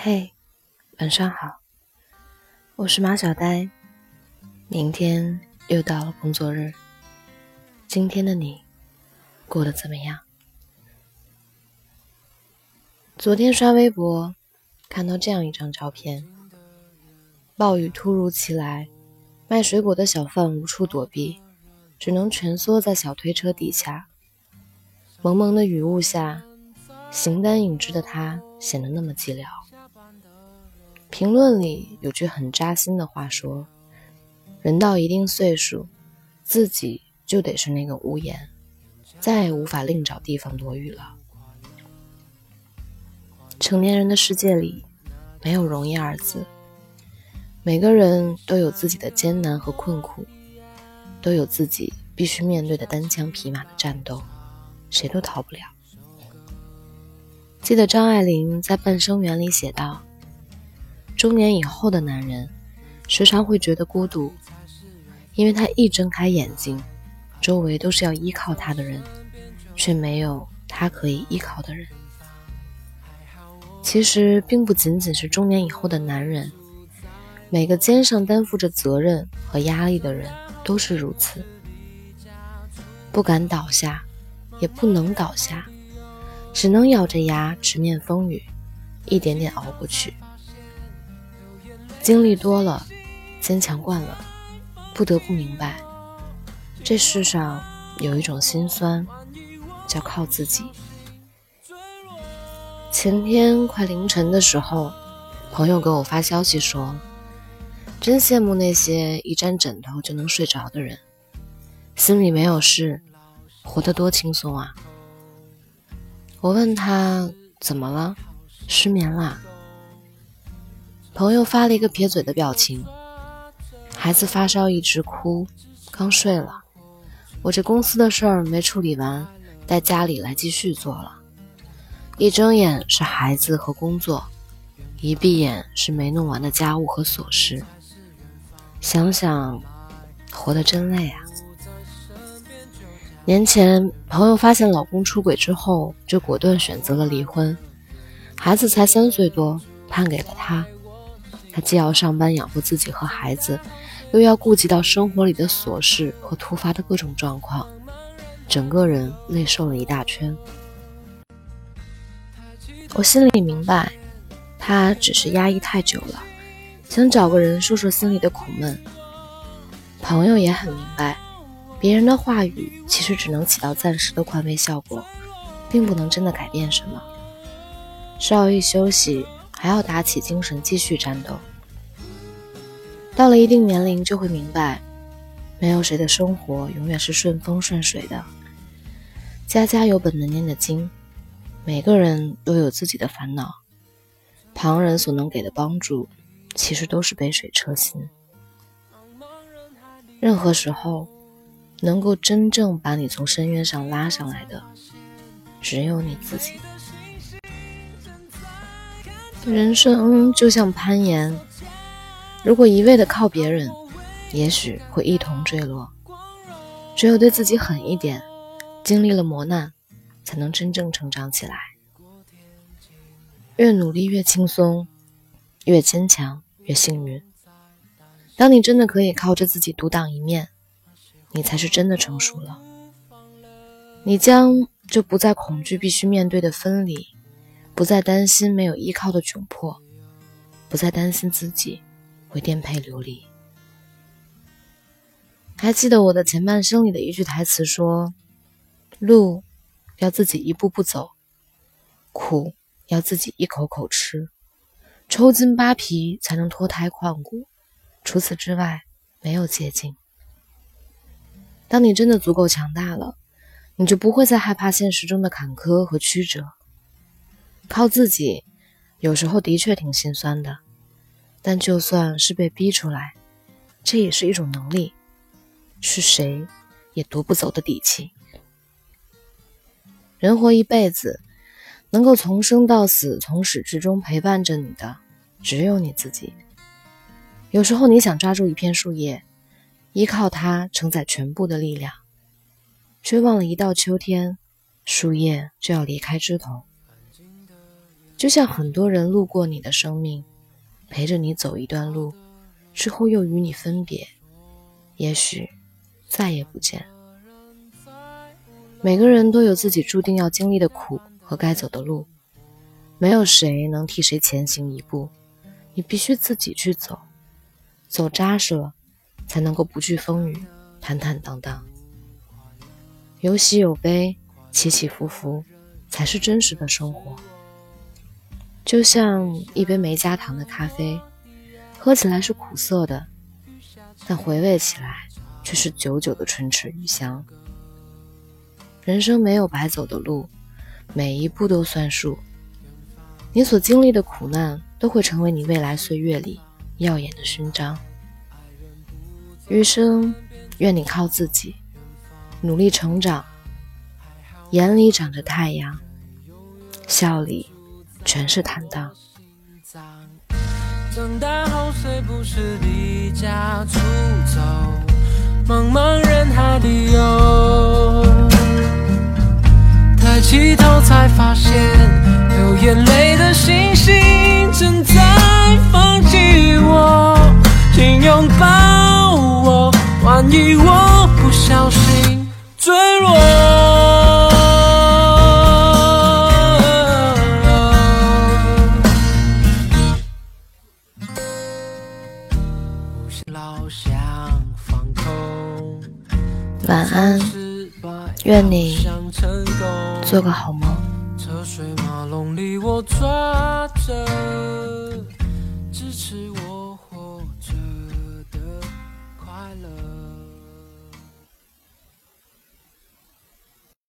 嘿，晚上好，我是马小呆。明天又到了工作日，今天的你过得怎么样？昨天刷微博看到这样一张照片：暴雨突如其来，卖水果的小贩无处躲避，只能蜷缩在小推车底下。蒙蒙的雨雾下，形单影只的他显得那么寂寥。评论里有句很扎心的话说：“人到一定岁数，自己就得是那个屋檐，再也无法另找地方躲雨了。”成年人的世界里，没有容易二字。每个人都有自己的艰难和困苦，都有自己必须面对的单枪匹马的战斗，谁都逃不了。记得张爱玲在《半生缘》里写道。中年以后的男人，时常会觉得孤独，因为他一睁开眼睛，周围都是要依靠他的人，却没有他可以依靠的人。其实，并不仅仅是中年以后的男人，每个肩上担负着责任和压力的人都是如此，不敢倒下，也不能倒下，只能咬着牙直面风雨，一点点熬过去。经历多了，坚强惯了，不得不明白，这世上有一种心酸，叫靠自己。前天快凌晨的时候，朋友给我发消息说：“真羡慕那些一沾枕头就能睡着的人，心里没有事，活得多轻松啊。”我问他怎么了，失眠啦？朋友发了一个撇嘴的表情。孩子发烧一直哭，刚睡了。我这公司的事儿没处理完，带家里来继续做了。一睁眼是孩子和工作，一闭眼是没弄完的家务和琐事。想想，活得真累啊。年前，朋友发现老公出轨之后，就果断选择了离婚。孩子才三岁多，判给了他。他既要上班养活自己和孩子，又要顾及到生活里的琐事和突发的各种状况，整个人累瘦了一大圈。我心里明白，他只是压抑太久了，想找个人说说心里的苦闷。朋友也很明白，别人的话语其实只能起到暂时的宽慰效果，并不能真的改变什么。稍一休息。还要打起精神继续战斗。到了一定年龄，就会明白，没有谁的生活永远是顺风顺水的。家家有本难念的经，每个人都有自己的烦恼。旁人所能给的帮助，其实都是杯水车薪。任何时候，能够真正把你从深渊上拉上来的，只有你自己。人生就像攀岩，如果一味的靠别人，也许会一同坠落。只有对自己狠一点，经历了磨难，才能真正成长起来。越努力越轻松，越坚强越幸运。当你真的可以靠着自己独当一面，你才是真的成熟了。你将就不再恐惧必须面对的分离。不再担心没有依靠的窘迫，不再担心自己会颠沛流离。还记得我的前半生里的一句台词说：“路要自己一步步走，苦要自己一口口吃，抽筋扒皮才能脱胎换骨。除此之外，没有捷径。当你真的足够强大了，你就不会再害怕现实中的坎坷和曲折。”靠自己，有时候的确挺心酸的，但就算是被逼出来，这也是一种能力，是谁也夺不走的底气。人活一辈子，能够从生到死，从始至终陪伴着你的，只有你自己。有时候你想抓住一片树叶，依靠它承载全部的力量，却忘了，一到秋天，树叶就要离开枝头。就像很多人路过你的生命，陪着你走一段路，之后又与你分别，也许再也不见。每个人都有自己注定要经历的苦和该走的路，没有谁能替谁前行一步，你必须自己去走，走扎实了，才能够不惧风雨，坦坦荡荡。有喜有悲，起起伏伏，才是真实的生活。就像一杯没加糖的咖啡，喝起来是苦涩的，但回味起来却是久久的唇齿余香。人生没有白走的路，每一步都算数。你所经历的苦难，都会成为你未来岁月里耀眼的勋章。余生，愿你靠自己，努力成长。眼里长着太阳，笑里全是坦荡。长大后虽不是离家出走，茫茫人海里游。抬起头才发现，流眼泪的星星正在放弃我，请拥抱我，万一我不小心愿你做个好梦。车水马龙里我抓着支持我